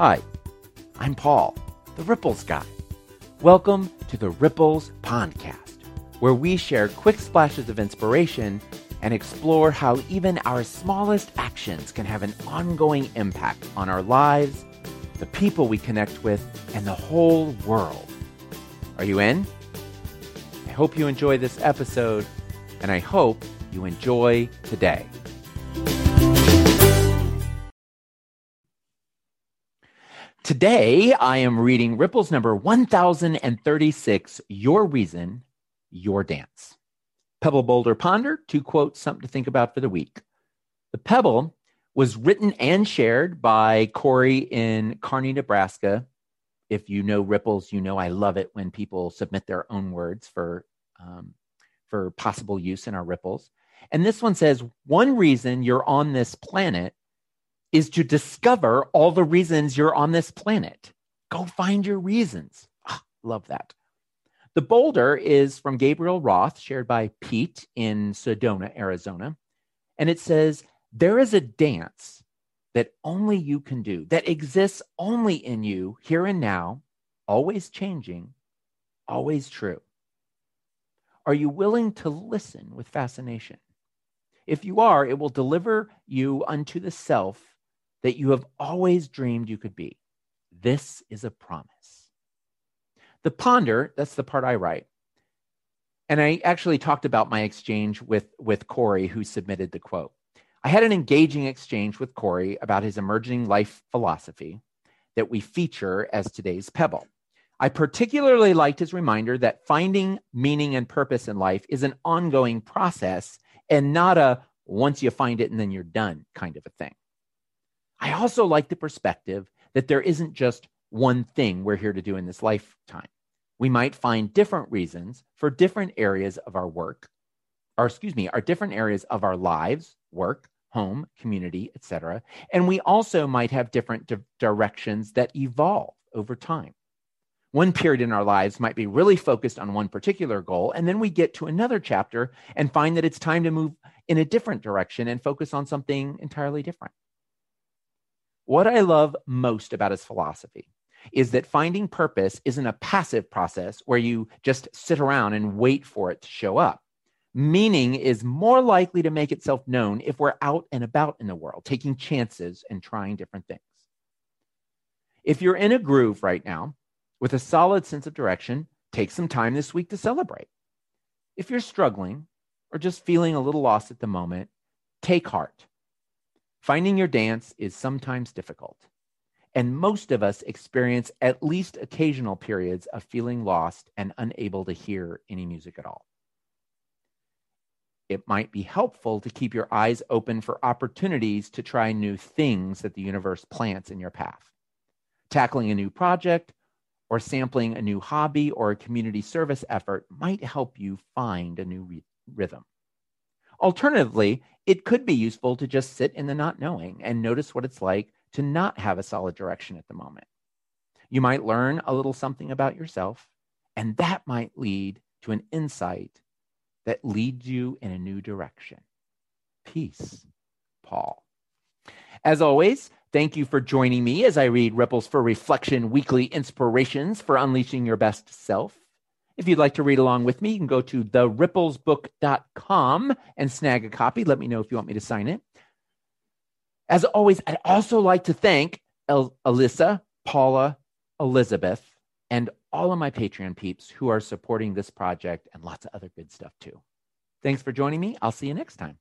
Hi, I'm Paul, the Ripples guy. Welcome to the Ripples Podcast, where we share quick splashes of inspiration and explore how even our smallest actions can have an ongoing impact on our lives, the people we connect with, and the whole world. Are you in? I hope you enjoy this episode, and I hope you enjoy today. Today, I am reading Ripples number 1036 Your Reason, Your Dance. Pebble Boulder Ponder, two quotes, something to think about for the week. The Pebble was written and shared by Corey in Kearney, Nebraska. If you know Ripples, you know I love it when people submit their own words for, um, for possible use in our Ripples. And this one says, One reason you're on this planet is to discover all the reasons you're on this planet. Go find your reasons. Oh, love that. The boulder is from Gabriel Roth, shared by Pete in Sedona, Arizona. And it says, There is a dance that only you can do, that exists only in you here and now, always changing, always true. Are you willing to listen with fascination? If you are, it will deliver you unto the self that you have always dreamed you could be. This is a promise. The ponder, that's the part I write. And I actually talked about my exchange with, with Corey, who submitted the quote. I had an engaging exchange with Corey about his emerging life philosophy that we feature as today's pebble. I particularly liked his reminder that finding meaning and purpose in life is an ongoing process and not a once you find it and then you're done kind of a thing. I also like the perspective that there isn't just one thing we're here to do in this lifetime. We might find different reasons for different areas of our work, or excuse me, our different areas of our lives, work, home, community, etc. And we also might have different di- directions that evolve over time. One period in our lives might be really focused on one particular goal, and then we get to another chapter and find that it's time to move in a different direction and focus on something entirely different. What I love most about his philosophy is that finding purpose isn't a passive process where you just sit around and wait for it to show up. Meaning is more likely to make itself known if we're out and about in the world, taking chances and trying different things. If you're in a groove right now with a solid sense of direction, take some time this week to celebrate. If you're struggling or just feeling a little lost at the moment, take heart. Finding your dance is sometimes difficult, and most of us experience at least occasional periods of feeling lost and unable to hear any music at all. It might be helpful to keep your eyes open for opportunities to try new things that the universe plants in your path. Tackling a new project or sampling a new hobby or a community service effort might help you find a new re- rhythm. Alternatively, it could be useful to just sit in the not knowing and notice what it's like to not have a solid direction at the moment. You might learn a little something about yourself, and that might lead to an insight that leads you in a new direction. Peace, Paul. As always, thank you for joining me as I read Ripples for Reflection weekly inspirations for unleashing your best self. If you'd like to read along with me, you can go to theripplesbook.com and snag a copy. Let me know if you want me to sign it. As always, I'd also like to thank El- Alyssa, Paula, Elizabeth, and all of my Patreon peeps who are supporting this project and lots of other good stuff too. Thanks for joining me. I'll see you next time.